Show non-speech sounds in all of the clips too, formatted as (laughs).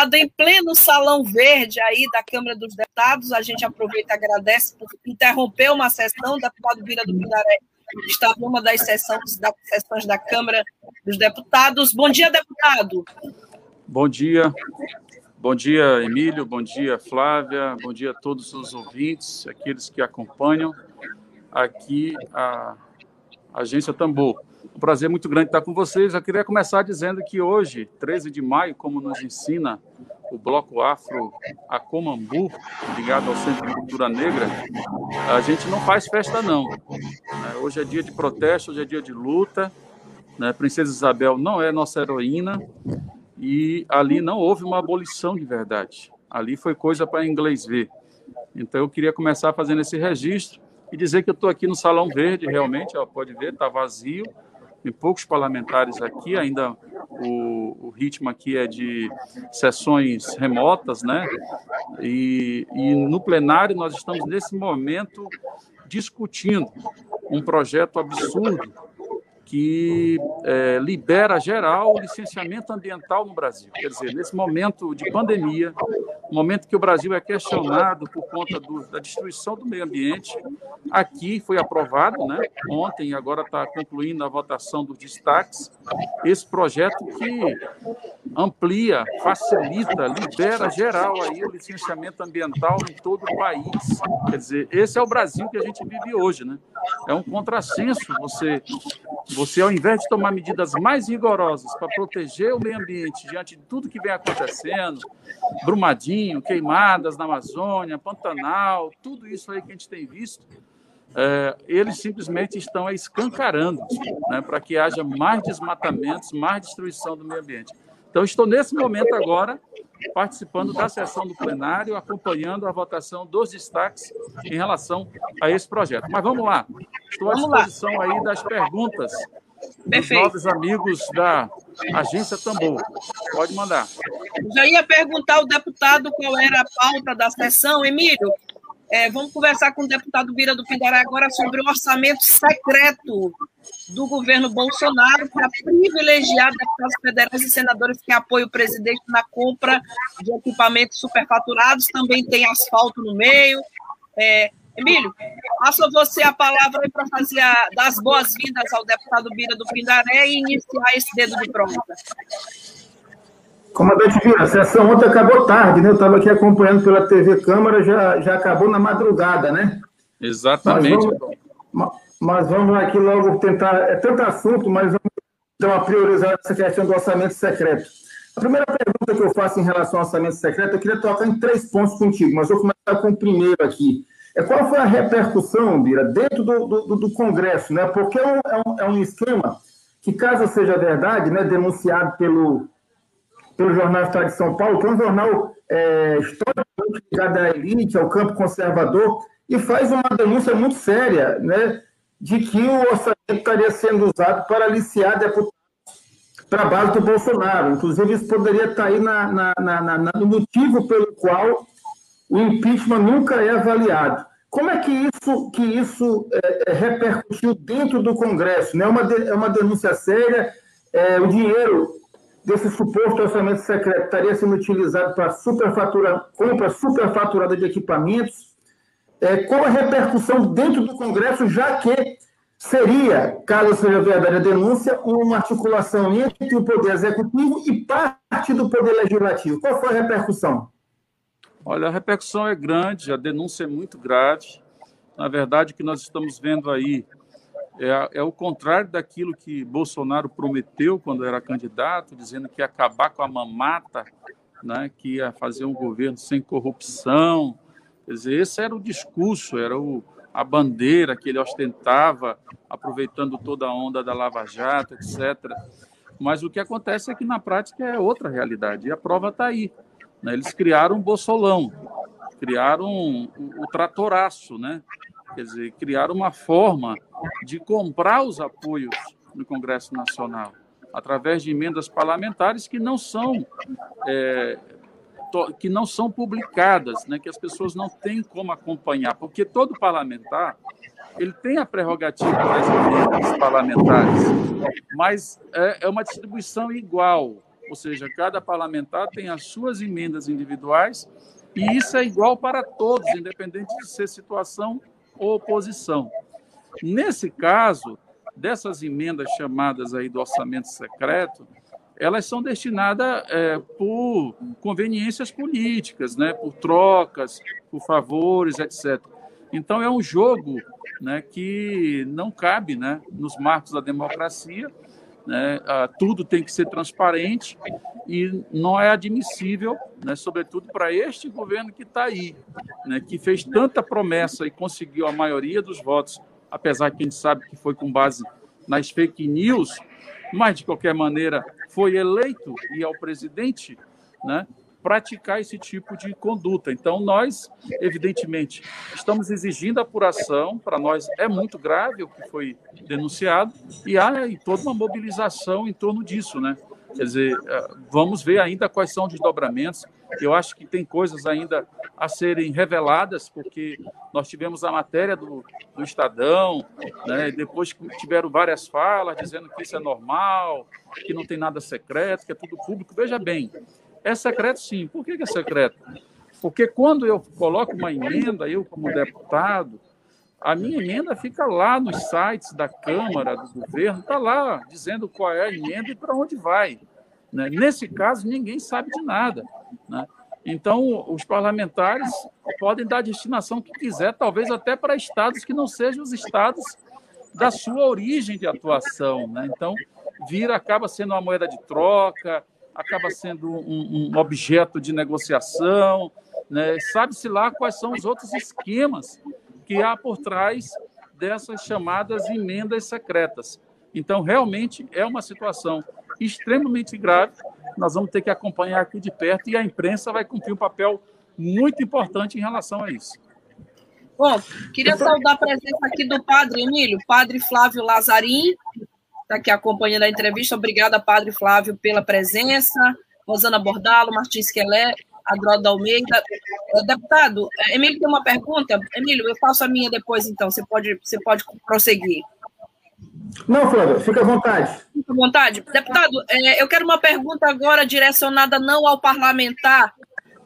Deputado em pleno salão verde aí da Câmara dos Deputados, a gente aproveita e agradece por interromper uma sessão. O deputado Vira do Pindaré está numa das sessões, das sessões da Câmara dos Deputados. Bom dia, deputado. Bom dia. Bom dia, Emílio. Bom dia, Flávia. Bom dia a todos os ouvintes, aqueles que acompanham aqui a Agência Tambor. Um prazer muito grande estar com vocês. Eu queria começar dizendo que hoje, 13 de maio, como nos ensina o Bloco Afro Acomambu, ligado ao Centro de Cultura Negra, a gente não faz festa, não. É, hoje é dia de protesto, hoje é dia de luta. Né? Princesa Isabel não é nossa heroína e ali não houve uma abolição de verdade. Ali foi coisa para inglês ver. Então eu queria começar fazendo esse registro e dizer que eu estou aqui no Salão Verde, realmente, ó, pode ver, está vazio, tem poucos parlamentares aqui, ainda o, o, ritmo aqui é de sessões remotas, né? E, e no plenário nós estamos nesse momento discutindo um projeto absurdo que é, libera geral o licenciamento ambiental no Brasil. Quer dizer, nesse momento de pandemia, momento que o Brasil é questionado por conta do, da destruição do meio ambiente, aqui foi aprovado, né, ontem agora está concluindo a votação dos destaques, esse projeto que amplia, facilita, libera geral aí o licenciamento ambiental em todo o país. Quer dizer, esse é o Brasil que a gente vive hoje, né? É um contrassenso você você, ao invés de tomar medidas mais rigorosas para proteger o meio ambiente diante de tudo que vem acontecendo, Brumadinho, queimadas na Amazônia, Pantanal, tudo isso aí que a gente tem visto, é, eles simplesmente estão escancarando né, para que haja mais desmatamentos, mais destruição do meio ambiente. Então, estou nesse momento agora participando da sessão do plenário, acompanhando a votação dos destaques em relação a esse projeto. Mas vamos lá, estou à disposição aí das perguntas dos novos amigos da Agência Tambor. Pode mandar. Já ia perguntar ao deputado qual era a pauta da sessão, Emílio. É, vamos conversar com o deputado Vira do Pindaré agora sobre o orçamento secreto do governo Bolsonaro para privilegiar deputados federais e senadores que apoiam o presidente na compra de equipamentos superfaturados. Também tem asfalto no meio. É, Emílio, passo a você a palavra para fazer a, das boas-vindas ao deputado Vira do Pindaré e iniciar esse dedo de prova. Comandante Vira, a sessão ontem acabou tarde, né? Eu estava aqui acompanhando pela TV Câmara, já, já acabou na madrugada, né? Exatamente. Mas vamos, vamos aqui logo tentar. É tanto assunto, mas vamos dar uma priorizada nessa questão do orçamento secreto. A primeira pergunta que eu faço em relação ao orçamento secreto, eu queria tocar em três pontos contigo, mas vou começar com o primeiro aqui. É qual foi a repercussão, Bira, dentro do, do, do Congresso, né? Porque é um, é, um, é um esquema que, caso seja verdade, né, denunciado pelo, pelo Jornal Estado de São Paulo, que é um jornal é, historicamente ligado à elite, ao campo conservador, e faz uma denúncia muito séria né, de que o orçamento estaria sendo usado para aliciar deputados para a base do Bolsonaro. Inclusive, isso poderia estar aí na, na, na, no motivo pelo qual o impeachment nunca é avaliado. Como é que isso, que isso é, é repercutiu dentro do Congresso? Né? É, uma de, é uma denúncia séria, é, o dinheiro desse suposto orçamento secreto estaria sendo utilizado para superfatura, compra superfaturada de equipamentos. É, qual a repercussão dentro do Congresso, já que seria, caso seja verdade a denúncia, uma articulação entre o Poder Executivo e parte do Poder Legislativo? Qual foi a repercussão? Olha, a repercussão é grande, a denúncia é muito grave. Na verdade, o que nós estamos vendo aí é, é o contrário daquilo que Bolsonaro prometeu quando era candidato, dizendo que ia acabar com a mamata, né, que ia fazer um governo sem corrupção. Quer dizer, esse era o discurso, era o, a bandeira que ele ostentava, aproveitando toda a onda da Lava Jato, etc. Mas o que acontece é que na prática é outra realidade, e a prova está aí. Né? Eles criaram um bolsolão, criaram o, o tratoraço, né? Quer dizer, criaram uma forma de comprar os apoios no Congresso Nacional, através de emendas parlamentares que não são é, que não são publicadas, né, que as pessoas não têm como acompanhar, porque todo parlamentar ele tem a prerrogativa das emendas parlamentares, mas é, é uma distribuição igual, ou seja, cada parlamentar tem as suas emendas individuais e isso é igual para todos, independente de ser situação oposição. Nesse caso, dessas emendas chamadas aí do orçamento secreto, elas são destinadas é, por conveniências políticas, né, por trocas, por favores, etc. Então, é um jogo né, que não cabe né, nos marcos da democracia, né, tudo tem que ser transparente e não é admissível, né, sobretudo para este governo que está aí, né, que fez tanta promessa e conseguiu a maioria dos votos, apesar que a gente sabe que foi com base nas fake news, mas de qualquer maneira foi eleito e é o presidente, né, praticar esse tipo de conduta. Então, nós, evidentemente, estamos exigindo apuração, para nós é muito grave o que foi denunciado, e há toda uma mobilização em torno disso, né? Quer dizer, é, vamos ver ainda quais são os desdobramentos. Eu acho que tem coisas ainda a serem reveladas, porque nós tivemos a matéria do, do Estadão, né? depois tiveram várias falas dizendo que isso é normal, que não tem nada secreto, que é tudo público. Veja bem, é secreto sim. Por que é secreto? Porque quando eu coloco uma emenda, eu como deputado, a minha emenda fica lá nos sites da Câmara, do governo, está lá dizendo qual é a emenda e para onde vai. Né? Nesse caso, ninguém sabe de nada. Né? Então, os parlamentares podem dar a destinação que quiser, talvez até para estados que não sejam os estados da sua origem de atuação. Né? Então, vira, acaba sendo uma moeda de troca, acaba sendo um, um objeto de negociação, né? sabe-se lá quais são os outros esquemas que há por trás dessas chamadas emendas secretas. Então, realmente é uma situação extremamente grave. Nós vamos ter que acompanhar aqui de perto e a imprensa vai cumprir um papel muito importante em relação a isso. Bom, queria saudar a presença aqui do padre Emílio, padre Flávio Lazarim, está aqui acompanhando a entrevista. Obrigada, padre Flávio, pela presença. Rosana Bordalo, Martins Quelé, Adroda Almeida. É, deputado, é, Emílio tem uma pergunta. Emílio, eu faço a minha depois, então. Você pode, você pode prosseguir. Não, Flávia, fica à vontade. Fica à vontade. Deputado, é, eu quero uma pergunta agora direcionada não ao parlamentar,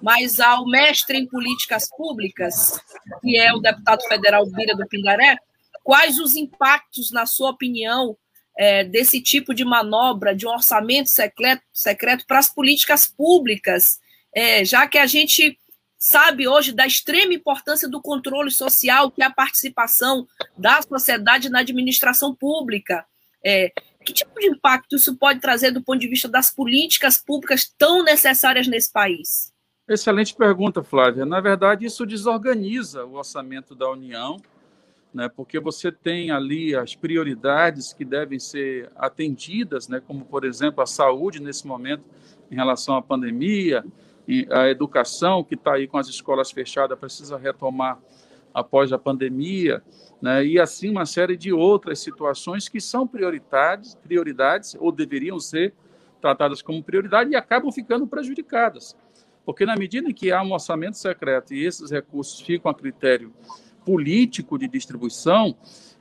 mas ao mestre em políticas públicas, que é o deputado federal Bira do Pindaré. Quais os impactos, na sua opinião, é, desse tipo de manobra, de um orçamento secreto, secreto para as políticas públicas é, já que a gente sabe hoje da extrema importância do controle social, que é a participação da sociedade na administração pública. É, que tipo de impacto isso pode trazer do ponto de vista das políticas públicas tão necessárias nesse país? Excelente pergunta, Flávia. Na verdade, isso desorganiza o orçamento da União, né, porque você tem ali as prioridades que devem ser atendidas, né, como, por exemplo, a saúde nesse momento em relação à pandemia, a educação, que está aí com as escolas fechadas, precisa retomar após a pandemia, né? e assim uma série de outras situações que são prioridades, prioridades ou deveriam ser tratadas como prioridade e acabam ficando prejudicadas. Porque na medida em que há um orçamento secreto e esses recursos ficam a critério político de distribuição,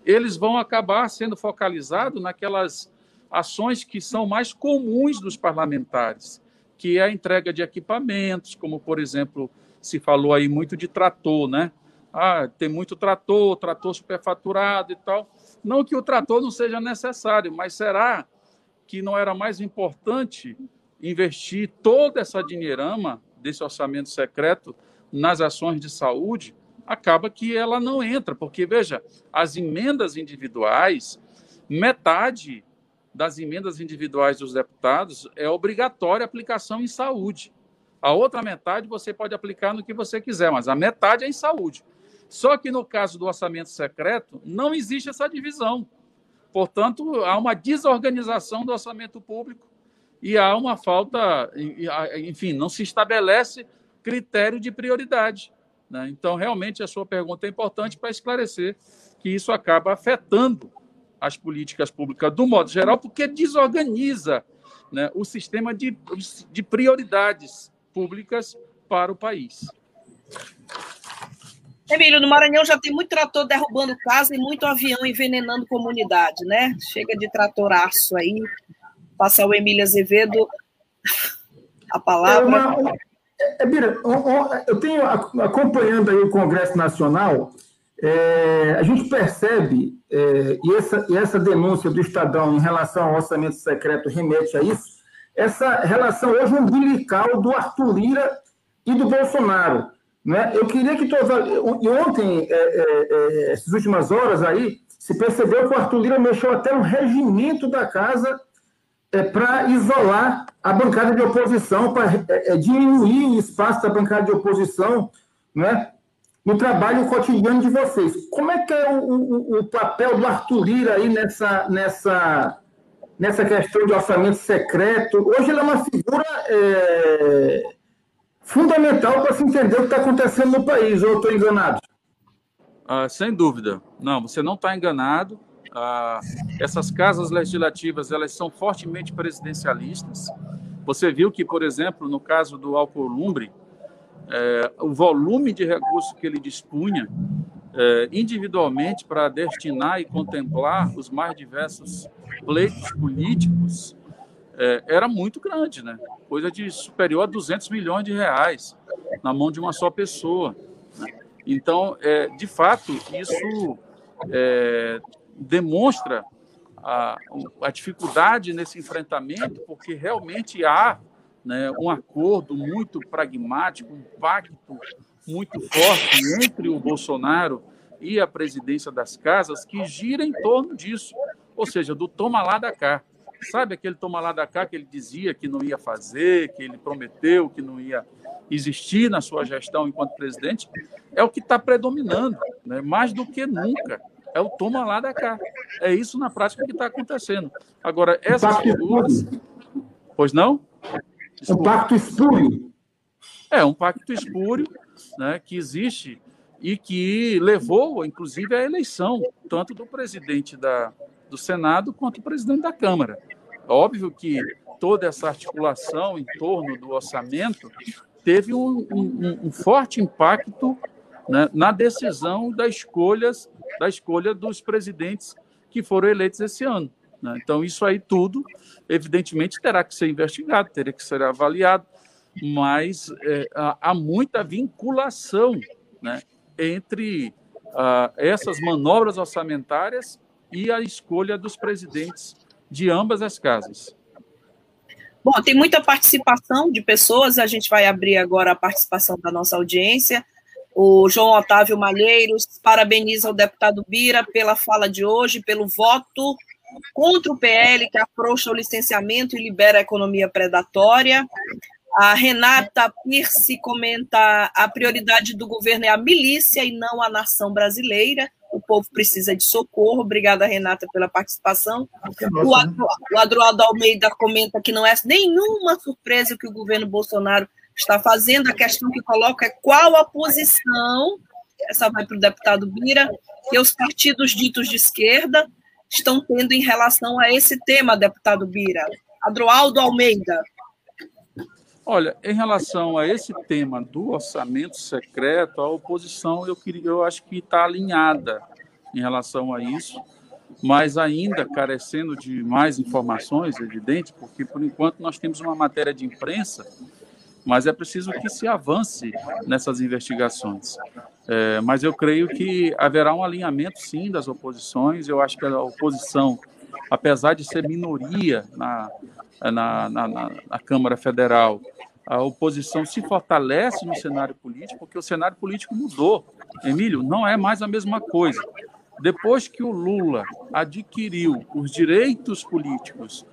eles vão acabar sendo focalizados naquelas ações que são mais comuns dos parlamentares, que é a entrega de equipamentos, como, por exemplo, se falou aí muito de trator, né? Ah, tem muito trator, trator superfaturado e tal. Não que o trator não seja necessário, mas será que não era mais importante investir toda essa dinheirama desse orçamento secreto nas ações de saúde? Acaba que ela não entra, porque, veja, as emendas individuais, metade das emendas individuais dos deputados é obrigatória aplicação em saúde. A outra metade você pode aplicar no que você quiser, mas a metade é em saúde. Só que no caso do orçamento secreto, não existe essa divisão. Portanto, há uma desorganização do orçamento público e há uma falta, enfim, não se estabelece critério de prioridade. Né? Então, realmente, a sua pergunta é importante para esclarecer que isso acaba afetando as políticas públicas do modo geral, porque desorganiza né, o sistema de, de prioridades públicas para o país. Emílio, no Maranhão já tem muito trator derrubando casa e muito avião envenenando comunidade, né? Chega de tratoraço aí. Passa o Emílio Azevedo (laughs) a palavra. É uma, é, Bira, eu tenho acompanhando aí o Congresso Nacional, é, a gente percebe, é, e, essa, e essa denúncia do Estadão em relação ao orçamento secreto remete a isso, essa relação hoje umbilical do Arthur Lira e do Bolsonaro. Né? Eu queria que todos. E ontem, é, é, é, essas últimas horas aí, se percebeu que o Arthur Lira mexeu até no regimento da casa é, para isolar a bancada de oposição, para é, é, diminuir o espaço da bancada de oposição né, no trabalho cotidiano de vocês. Como é que é o, o, o papel do Arthur Lira aí nessa, nessa, nessa questão de orçamento secreto? Hoje ele é uma figura é, fundamental para se entender o que está acontecendo no país, ou eu estou enganado? Ah, sem dúvida. Não, você não está enganado. Ah, essas casas legislativas elas são fortemente presidencialistas. Você viu que, por exemplo, no caso do Alcolumbre, é, o volume de recursos que ele dispunha é, individualmente para destinar e contemplar os mais diversos pleitos políticos é, era muito grande, né? Coisa de superior a 200 milhões de reais na mão de uma só pessoa. Né? Então, é, de fato, isso é, demonstra a, a, dificuldade nesse enfrentamento, porque realmente há né, um acordo muito pragmático, um pacto muito forte entre o Bolsonaro e a presidência das casas que gira em torno disso, ou seja, do toma lá da cá. Sabe aquele toma lá da cá que ele dizia que não ia fazer, que ele prometeu que não ia existir na sua gestão enquanto presidente? É o que está predominando, né? mais do que nunca. É o toma lá da cá. É isso na prática que está acontecendo. Agora, essas figuras. Pois não? Um pacto espúrio. É, um pacto espúrio né, que existe e que levou, inclusive, à eleição, tanto do presidente da, do Senado quanto o presidente da Câmara. Óbvio que toda essa articulação em torno do orçamento teve um, um, um forte impacto né, na decisão das escolhas, da escolha dos presidentes que foram eleitos esse ano. Né? Então, isso aí tudo, evidentemente, terá que ser investigado, terá que ser avaliado, mas é, há muita vinculação né, entre uh, essas manobras orçamentárias e a escolha dos presidentes de ambas as casas. Bom, tem muita participação de pessoas, a gente vai abrir agora a participação da nossa audiência. O João Otávio Malheiros parabeniza o deputado Bira pela fala de hoje, pelo voto contra o PL que afrouxa o licenciamento e libera a economia predatória. A Renata Pirce comenta a prioridade do governo é a milícia e não a nação brasileira o povo precisa de socorro. Obrigada, Renata, pela participação. O, Adro, o Adroaldo Almeida comenta que não é nenhuma surpresa que o governo Bolsonaro está fazendo. A questão que coloca é qual a posição, essa vai para o deputado Bira, que os partidos ditos de esquerda estão tendo em relação a esse tema, deputado Bira. Adroaldo Almeida. Olha, em relação a esse tema do orçamento secreto, a oposição eu, queria, eu acho que está alinhada em relação a isso, mas ainda carecendo de mais informações, evidente, porque por enquanto nós temos uma matéria de imprensa, mas é preciso que se avance nessas investigações. É, mas eu creio que haverá um alinhamento, sim, das oposições. Eu acho que a oposição, apesar de ser minoria na, na, na, na Câmara Federal, a oposição se fortalece no cenário político, porque o cenário político mudou. Emílio, não é mais a mesma coisa. Depois que o Lula adquiriu os direitos políticos,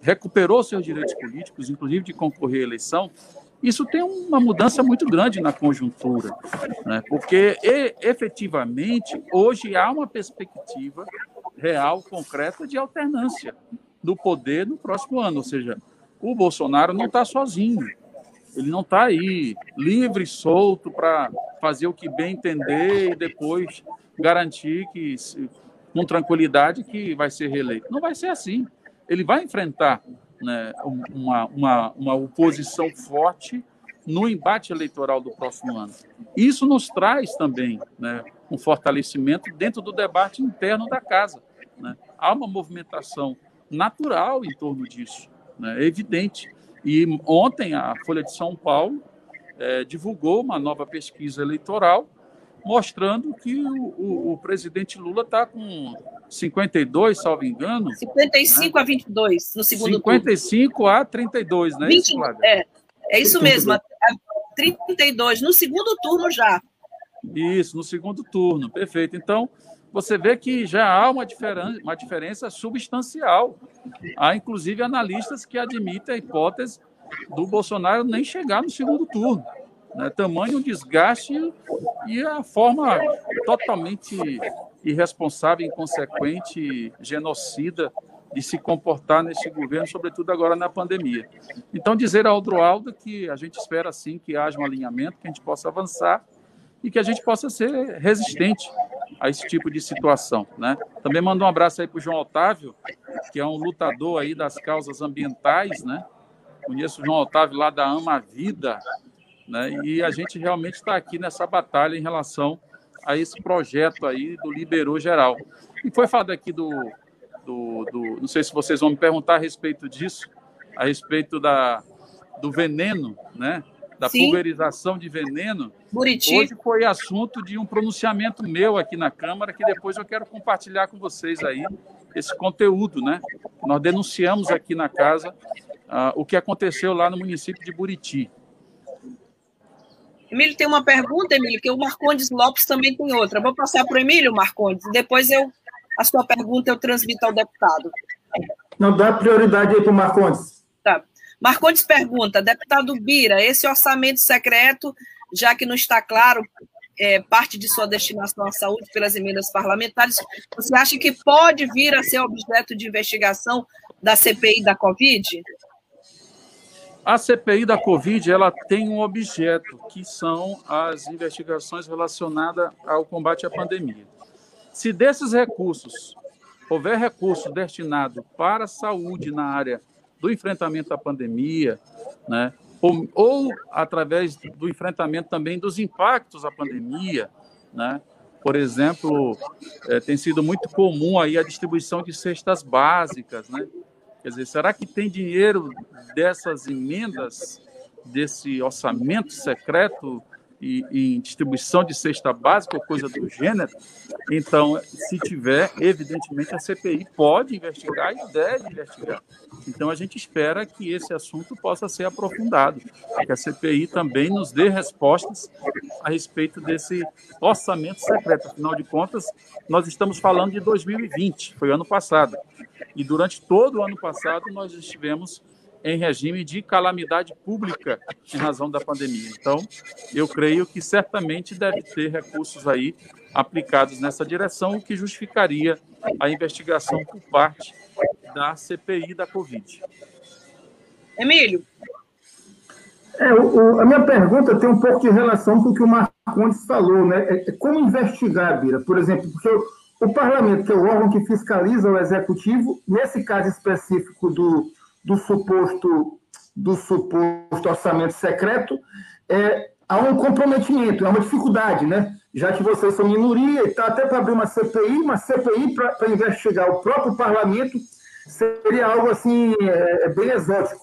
recuperou seus direitos políticos, inclusive de concorrer à eleição, Isso tem uma mudança muito grande na conjuntura, né? porque e, efetivamente hoje há uma perspectiva real, concreta de alternância do poder no próximo ano, ou seja, o Bolsonaro não está sozinho, ele não está aí livre, solto para fazer o que bem entender e depois garantir que com tranquilidade que vai ser reeleito. Não vai ser assim. Ele vai enfrentar né, uma, uma, uma oposição forte no embate eleitoral do próximo ano. Isso nos traz também né, um fortalecimento dentro do debate interno da casa. Né? Há uma movimentação natural em torno disso, né? é evidente. E ontem a Folha de São Paulo é, divulgou uma nova pesquisa eleitoral mostrando que o, o, o presidente Lula está com 52, salvo engano. 55 né? a 22 no segundo 55 turno. a 32, né? 20, é, é isso mesmo, a 32 no segundo turno já. Isso, no segundo turno, perfeito. Então, você vê que já há uma diferença, uma diferença substancial. Há, inclusive, analistas que admitem a hipótese do Bolsonaro nem chegar no segundo turno. Né? Tamanho desgaste e a forma totalmente irresponsável, inconsequente, genocida de se comportar nesse governo, sobretudo agora na pandemia. Então, dizer ao Droaldo que a gente espera, sim, que haja um alinhamento, que a gente possa avançar e que a gente possa ser resistente a esse tipo de situação. Né? Também mando um abraço aí para o João Otávio, que é um lutador aí das causas ambientais, né? Conheço o João Otávio lá da Ama Vida, né? E a gente realmente está aqui nessa batalha em relação a esse projeto aí do Liberou Geral. E foi falado aqui do, do, do, não sei se vocês vão me perguntar a respeito disso, a respeito da, do veneno, né? Da Sim. pulverização de veneno. Buriti. Hoje foi assunto de um pronunciamento meu aqui na Câmara, que depois eu quero compartilhar com vocês aí esse conteúdo, né? Nós denunciamos aqui na casa uh, o que aconteceu lá no município de Buriti. Emílio tem uma pergunta, Emílio, que o Marcondes Lopes também tem outra. Vou passar para o Emílio, Marcondes, e depois eu, a sua pergunta eu transmito ao deputado. Não dá prioridade aí para o Marcondes. Tá. Marcondes pergunta, deputado Bira, esse orçamento secreto, já que não está claro é, parte de sua destinação à saúde pelas emendas parlamentares, você acha que pode vir a ser objeto de investigação da CPI da Covid? A CPI da Covid ela tem um objeto, que são as investigações relacionadas ao combate à pandemia. Se desses recursos houver recurso destinado para a saúde na área do enfrentamento à pandemia, né, ou, ou através do enfrentamento também dos impactos da pandemia, né, por exemplo, é, tem sido muito comum aí a distribuição de cestas básicas, né? Quer dizer, será que tem dinheiro dessas emendas, desse orçamento secreto e, em distribuição de cesta básica ou coisa do gênero? Então, se tiver, evidentemente a CPI pode investigar e deve investigar. Então, a gente espera que esse assunto possa ser aprofundado, que a CPI também nos dê respostas a respeito desse orçamento secreto. Afinal de contas, nós estamos falando de 2020, foi ano passado. E durante todo o ano passado, nós estivemos em regime de calamidade pública em razão da pandemia. Então, eu creio que certamente deve ter recursos aí aplicados nessa direção, o que justificaria a investigação por parte da CPI da Covid. Emílio. É, o, a minha pergunta tem um pouco de relação com o que o Marcondes falou, né? É, é como investigar, Bira? Por exemplo, porque o parlamento, que é o órgão que fiscaliza o executivo, nesse caso específico do, do, suposto, do suposto orçamento secreto, é, há um comprometimento, é uma dificuldade, né? Já que vocês são minoria, está até para abrir uma CPI, uma CPI para investigar o próprio parlamento seria algo assim é, é, bem exótico.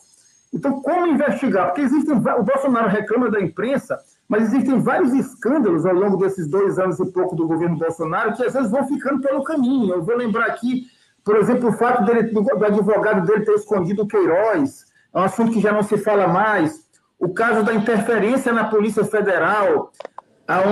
Então, como investigar? Porque existem o Bolsonaro reclama da imprensa mas existem vários escândalos ao longo desses dois anos e pouco do governo Bolsonaro que às vezes vão ficando pelo caminho. Eu vou lembrar aqui, por exemplo, o fato dele, do, advogado dele ter escondido o Queiroz, é um assunto que já não se fala mais. O caso da interferência na Polícia Federal,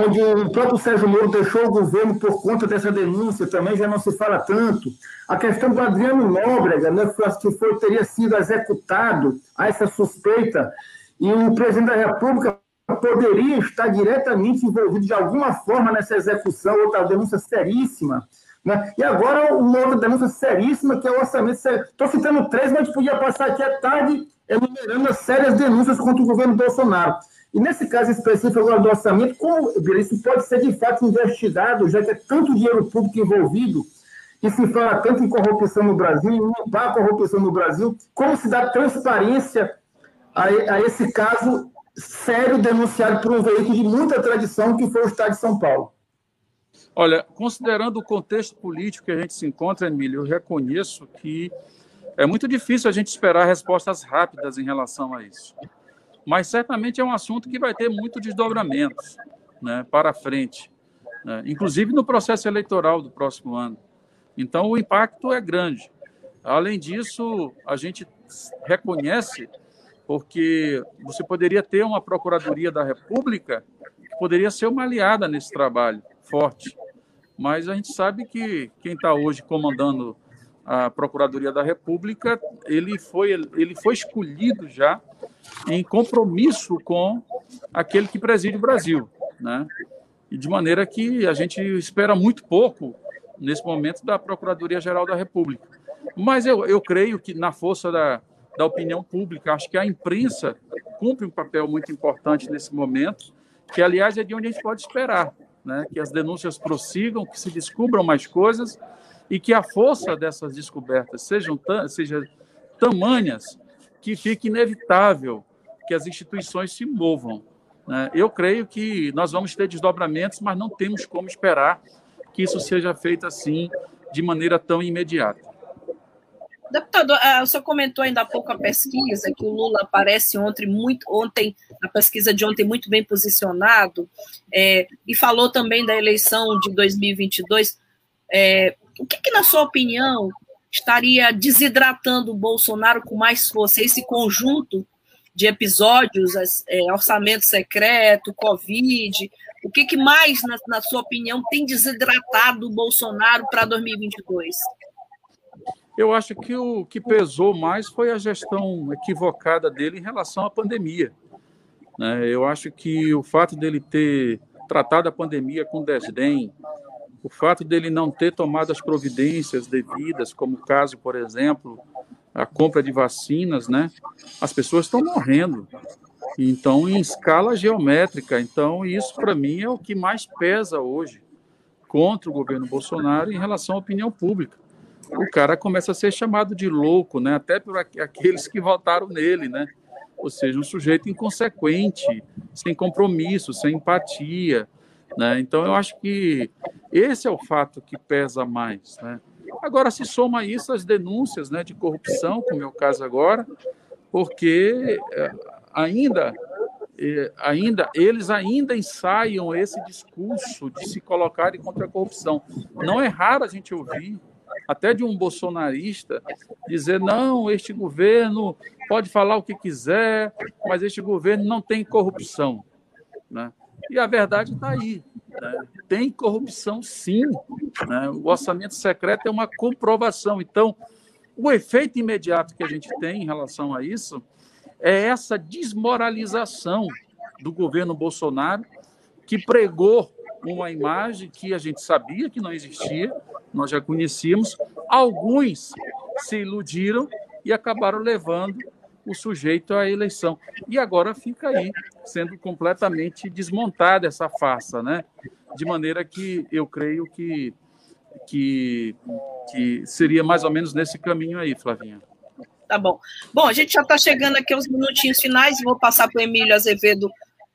onde o próprio Sérgio Moro deixou o governo por conta dessa denúncia, também já não se fala tanto. A questão do Adriano Nóbrega, né, que foi, teria sido executado a essa suspeita e o presidente da República poderia estar diretamente envolvido de alguma forma nessa execução, outra denúncia seríssima. Né? E agora uma outra denúncia seríssima, que é o orçamento. Estou citando três, mas a gente podia passar aqui a tarde enumerando as sérias denúncias contra o governo Bolsonaro. E nesse caso específico agora do orçamento, como isso pode ser de fato investigado, já que é tanto dinheiro público envolvido, e se fala tanto em corrupção no Brasil, em limpar a corrupção no Brasil, como se dá transparência a, a esse caso sério denunciado por um veículo de muita tradição, que foi o Estado de São Paulo? Olha, considerando o contexto político que a gente se encontra, Emílio, eu reconheço que é muito difícil a gente esperar respostas rápidas em relação a isso. Mas certamente é um assunto que vai ter muito desdobramentos né, para frente, né, inclusive no processo eleitoral do próximo ano. Então, o impacto é grande. Além disso, a gente reconhece porque você poderia ter uma Procuradoria da República que poderia ser uma aliada nesse trabalho forte. Mas a gente sabe que quem está hoje comandando a Procuradoria da República, ele foi, ele foi escolhido já em compromisso com aquele que preside o Brasil, né? E de maneira que a gente espera muito pouco nesse momento da Procuradoria-Geral da República. Mas eu, eu creio que na força da, da opinião pública. Acho que a imprensa cumpre um papel muito importante nesse momento, que, aliás, é de onde a gente pode esperar, né? que as denúncias prossigam, que se descubram mais coisas e que a força dessas descobertas sejam seja tamanhas que fique inevitável que as instituições se movam. Né? Eu creio que nós vamos ter desdobramentos, mas não temos como esperar que isso seja feito assim de maneira tão imediata. Deputado, ah, o senhor comentou ainda há pouco a pesquisa, que o Lula aparece ontem, muito, ontem, na pesquisa de ontem, muito bem posicionado, é, e falou também da eleição de 2022. É, o que, que, na sua opinião, estaria desidratando o Bolsonaro com mais força? Esse conjunto de episódios, é, orçamento secreto, Covid, o que, que mais, na, na sua opinião, tem desidratado o Bolsonaro para 2022? Eu acho que o que pesou mais foi a gestão equivocada dele em relação à pandemia. Né? Eu acho que o fato dele ter tratado a pandemia com desdém, o fato dele não ter tomado as providências devidas, como o caso, por exemplo, a compra de vacinas, né? As pessoas estão morrendo. Então, em escala geométrica. Então, isso para mim é o que mais pesa hoje contra o governo Bolsonaro em relação à opinião pública o cara começa a ser chamado de louco, né? Até por aqueles que votaram nele, né? Ou seja, um sujeito inconsequente, sem compromisso, sem empatia, né? Então eu acho que esse é o fato que pesa mais, né? Agora se soma isso as denúncias, né, de corrupção, como é o caso agora, porque eh, ainda eh, ainda eles ainda ensaiam esse discurso de se colocarem contra a corrupção. Não é raro a gente ouvir até de um bolsonarista, dizer: não, este governo pode falar o que quiser, mas este governo não tem corrupção. Né? E a verdade está aí. Né? Tem corrupção, sim. Né? O orçamento secreto é uma comprovação. Então, o efeito imediato que a gente tem em relação a isso é essa desmoralização do governo Bolsonaro, que pregou uma imagem que a gente sabia que não existia, nós já conhecíamos. Alguns se iludiram e acabaram levando o sujeito à eleição. E agora fica aí, sendo completamente desmontada essa farsa, né? De maneira que eu creio que, que, que seria mais ou menos nesse caminho aí, Flavinha. Tá bom. Bom, a gente já está chegando aqui aos minutinhos finais, vou passar para o Emílio Azevedo.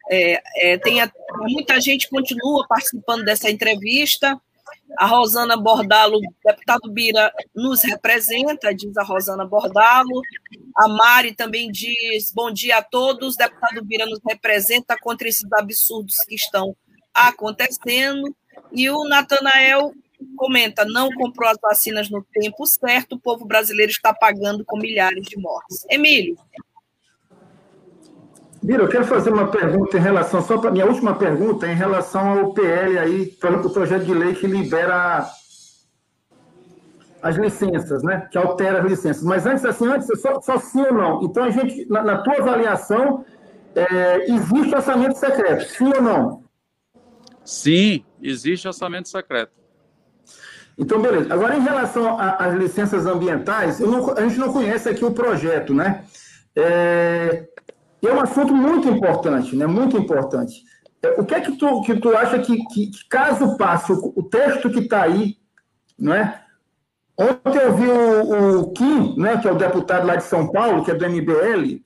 É, é, tem a, muita gente continua participando dessa entrevista. A Rosana Bordalo, deputado Bira, nos representa, diz a Rosana Bordalo. A Mari também diz: bom dia a todos. Deputado Bira nos representa contra esses absurdos que estão acontecendo. E o Natanael comenta: não comprou as vacinas no tempo certo, o povo brasileiro está pagando com milhares de mortes. Emílio. Bira, eu quero fazer uma pergunta em relação, só para minha última pergunta, em relação ao PL aí, o projeto de lei que libera as licenças, né? Que altera as licenças. Mas antes, assim, antes, só, só sim ou não. Então, a gente, na, na tua avaliação, é, existe orçamento secreto, sim ou não? Sim, existe orçamento secreto. Então, beleza. Agora, em relação às licenças ambientais, não, a gente não conhece aqui o projeto, né? É, é um assunto muito importante, né? Muito importante. É, o que é que tu, que tu acha que, que, que caso passe o, o texto que está aí, não é? Ontem eu vi o, o Kim, né, que é o deputado lá de São Paulo, que é do MBL,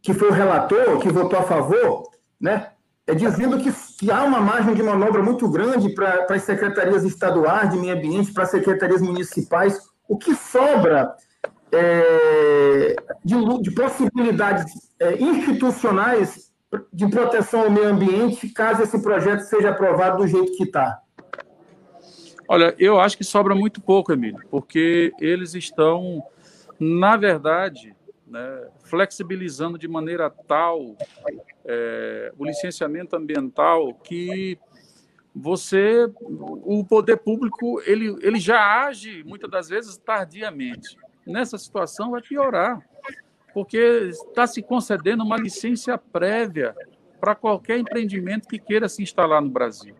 que foi o relator, que votou a favor, né? é dizendo que, que, há uma margem de manobra muito grande para as secretarias estaduais de meio ambiente, para as secretarias municipais. O que sobra é, de, de, possibilidades é, institucionais de proteção ao meio ambiente, caso esse projeto seja aprovado do jeito que está? Olha, eu acho que sobra muito pouco, Emílio, porque eles estão, na verdade, né, flexibilizando de maneira tal é, o licenciamento ambiental que você, o poder público, ele, ele já age muitas das vezes tardiamente. Nessa situação vai piorar, porque está se concedendo uma licença prévia para qualquer empreendimento que queira se instalar no Brasil.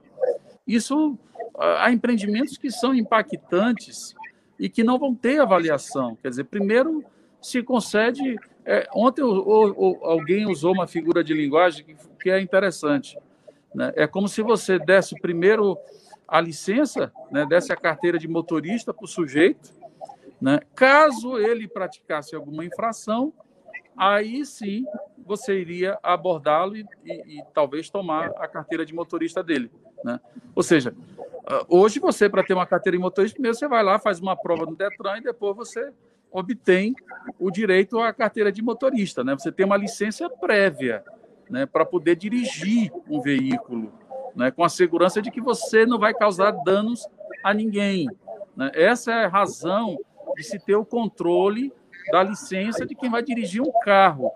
Isso há empreendimentos que são impactantes e que não vão ter avaliação. Quer dizer, primeiro se concede. É, ontem o, o, alguém usou uma figura de linguagem que, que é interessante. Né? É como se você desse primeiro a licença, né, desse a carteira de motorista para o sujeito. Né? Caso ele praticasse alguma infração, aí sim você iria abordá-lo e, e, e, talvez tomar a carteira de motorista dele. Né? Ou seja, ah, hoje você, para ter uma carteira de motorista, primeiro você vai lá, faz uma prova no Detran e depois você obtém o direito à carteira de motorista, né? Você tem uma licença prévia, né, para poder dirigir um veículo, né, com a segurança de que você não vai causar danos a ninguém. Né? Essa é a razão de se ter o controle da licença de quem vai dirigir um carro.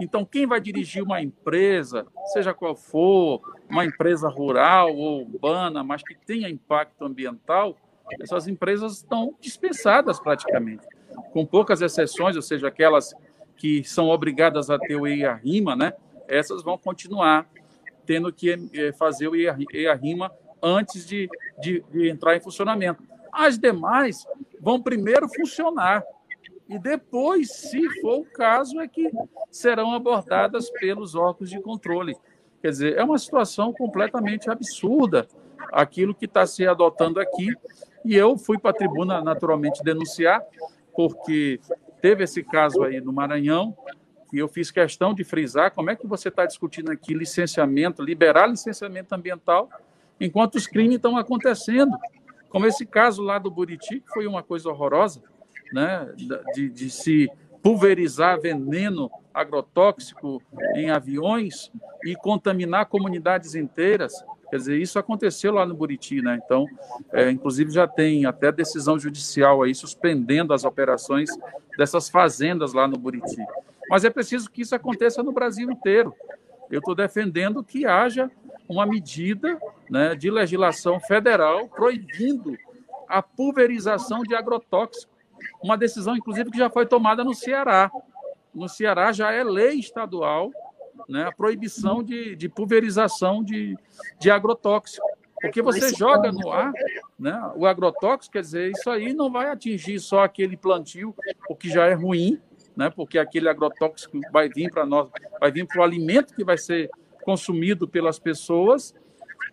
Então, quem vai dirigir uma empresa, seja qual for, uma empresa rural ou urbana, mas que tenha impacto ambiental, essas empresas estão dispensadas praticamente com poucas exceções, ou seja, aquelas que são obrigadas a ter o EIA-RIMA, né? Essas vão continuar tendo que eh, fazer o EIA-RIMA antes de, de, de entrar em funcionamento. As demais vão primeiro funcionar e depois, se for o caso, é que serão abordadas pelos órgãos de controle. Quer dizer, é uma situação completamente absurda aquilo que está se adotando aqui. E eu fui para a tribuna, naturalmente, denunciar, porque teve esse caso aí no Maranhão, e eu fiz questão de frisar como é que você está discutindo aqui licenciamento, liberar licenciamento ambiental, enquanto os crimes estão acontecendo. Como esse caso lá do Buriti, que foi uma coisa horrorosa, né, de, de se pulverizar veneno agrotóxico em aviões e contaminar comunidades inteiras. Quer dizer, isso aconteceu lá no Buriti, né? Então, é, inclusive já tem até decisão judicial aí suspendendo as operações dessas fazendas lá no Buriti. Mas é preciso que isso aconteça no Brasil inteiro. Eu estou defendendo que haja uma medida né, de legislação federal proibindo a pulverização de agrotóxicos. Uma decisão, inclusive, que já foi tomada no Ceará. No Ceará já é lei estadual né, a proibição de, de pulverização de, de agrotóxico. Porque você joga no ar né, o agrotóxico, quer dizer, isso aí não vai atingir só aquele plantio, o que já é ruim, né, porque aquele agrotóxico vai vir para nós, vai vir para o alimento que vai ser consumido pelas pessoas,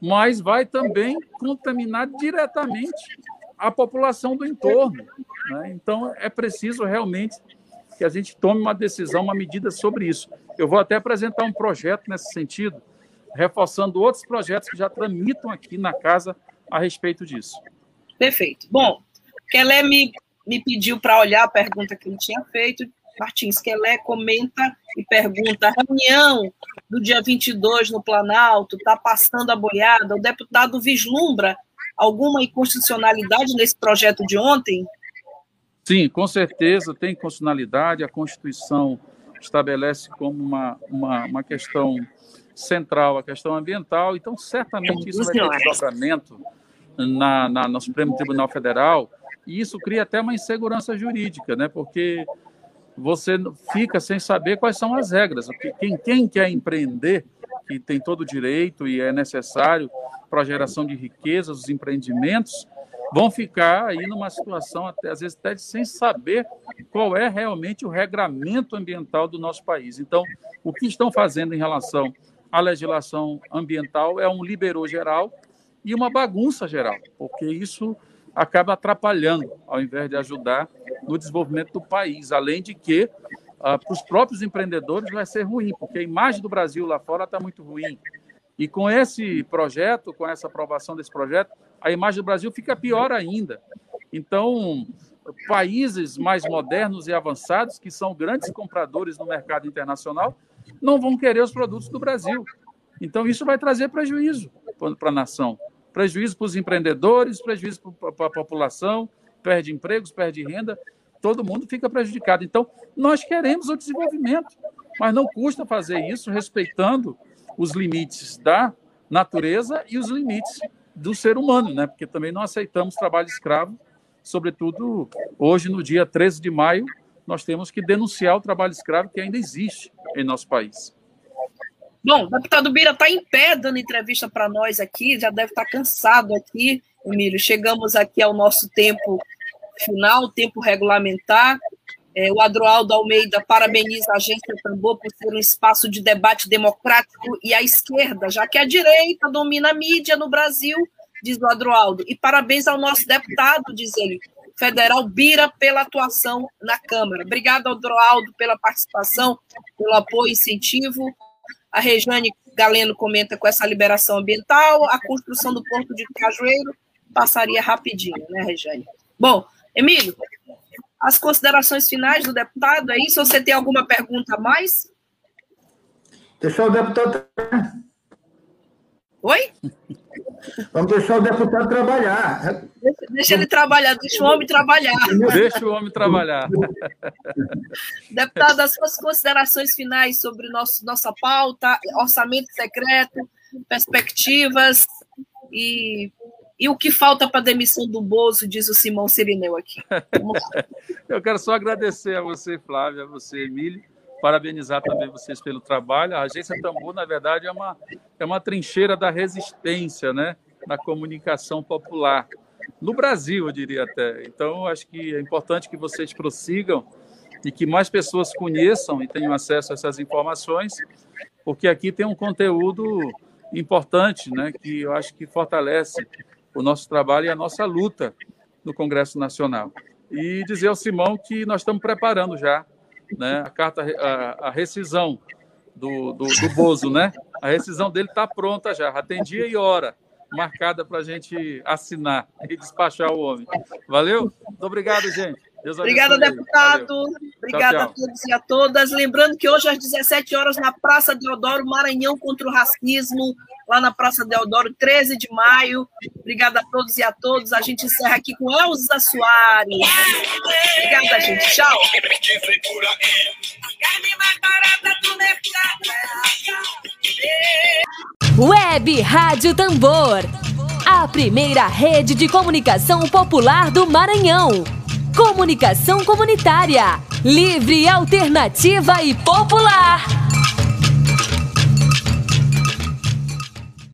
mas vai também contaminar diretamente a população do entorno. Né? Então, é preciso realmente que a gente tome uma decisão, uma medida sobre isso. Eu vou até apresentar um projeto nesse sentido, reforçando outros projetos que já tramitam aqui na casa a respeito disso. Perfeito. Bom, Kelé me, me pediu para olhar a pergunta que ele tinha feito. Martins, Kelé comenta e pergunta: reunião do dia 22 no Planalto está passando a boiada? O deputado vislumbra alguma inconstitucionalidade nesse projeto de ontem? Sim, com certeza tem constitucionalidade, a Constituição estabelece como uma, uma, uma questão central a questão ambiental, então certamente isso vai ter desdobramento na, na, no Supremo Tribunal Federal, e isso cria até uma insegurança jurídica, né? porque você fica sem saber quais são as regras. Quem, quem quer empreender, que tem todo o direito e é necessário para a geração de riquezas, os empreendimentos, vão ficar aí numa situação, até, às vezes, até sem saber qual é realmente o regramento ambiental do nosso país. Então, o que estão fazendo em relação à legislação ambiental é um liberou geral e uma bagunça geral, porque isso acaba atrapalhando, ao invés de ajudar no desenvolvimento do país. Além de que, ah, para os próprios empreendedores, vai ser ruim, porque a imagem do Brasil lá fora está muito ruim. E com esse projeto, com essa aprovação desse projeto, a imagem do Brasil fica pior ainda. Então, países mais modernos e avançados, que são grandes compradores no mercado internacional, não vão querer os produtos do Brasil. Então, isso vai trazer prejuízo para a nação. Prejuízo para os empreendedores, prejuízo para a população, perde empregos, perde renda, todo mundo fica prejudicado. Então, nós queremos o desenvolvimento, mas não custa fazer isso respeitando os limites da natureza e os limites do ser humano, né? Porque também não aceitamos trabalho escravo, sobretudo hoje, no dia 13 de maio, nós temos que denunciar o trabalho escravo que ainda existe em nosso país. Bom, o deputado Bira está em pé dando entrevista para nós aqui, já deve estar tá cansado aqui, Emílio. Chegamos aqui ao nosso tempo final, tempo regulamentar. É, o Adroaldo Almeida parabeniza a Agência Tambor por ser um espaço de debate democrático e a esquerda, já que a direita domina a mídia no Brasil, diz o Adroaldo. E parabéns ao nosso deputado, diz ele, federal Bira, pela atuação na Câmara. Obrigado, Adroaldo, pela participação, pelo apoio e incentivo. A Rejane Galeno comenta com essa liberação ambiental, a construção do Porto de Cajueiro passaria rapidinho, né, Rejane? Bom, Emílio, as considerações finais do deputado, é isso? Você tem alguma pergunta a mais? Deixar o deputado. Oi? Vamos deixar o deputado trabalhar. Deixa, deixa, ele trabalhar, deixa o homem trabalhar. Deixa o homem trabalhar. Deputado, as suas considerações finais sobre nosso, nossa pauta, orçamento secreto, perspectivas e e o que falta para a demissão do Bozo, diz o Simão Sirineu aqui. (laughs) Eu quero só agradecer a você, Flávia, a você, Emílio, parabenizar também vocês pelo trabalho. A Agência Tambor, na verdade, é uma, é uma trincheira da resistência, né? Na comunicação popular. No Brasil, eu diria até. Então, acho que é importante que vocês prossigam e que mais pessoas conheçam e tenham acesso a essas informações, porque aqui tem um conteúdo importante, né, que eu acho que fortalece o nosso trabalho e a nossa luta no Congresso Nacional. E dizer ao Simão que nós estamos preparando já né, a carta, a, a rescisão do, do, do, Bozo, né? A rescisão dele está pronta já, já tem dia e hora marcada para a gente assinar e despachar o homem. Valeu? Muito obrigado, gente. Obrigada, deputado. Obrigada a todos e a todas. Lembrando que hoje às 17 horas na Praça Deodoro, Maranhão contra o racismo, lá na Praça Deodoro, 13 de maio. Obrigada a todos e a todos. A gente encerra aqui com Elza Soares. Obrigada, gente. Tchau. Web Rádio Tambor. A primeira rede de comunicação popular do Maranhão. Comunicação comunitária. Livre, alternativa e popular.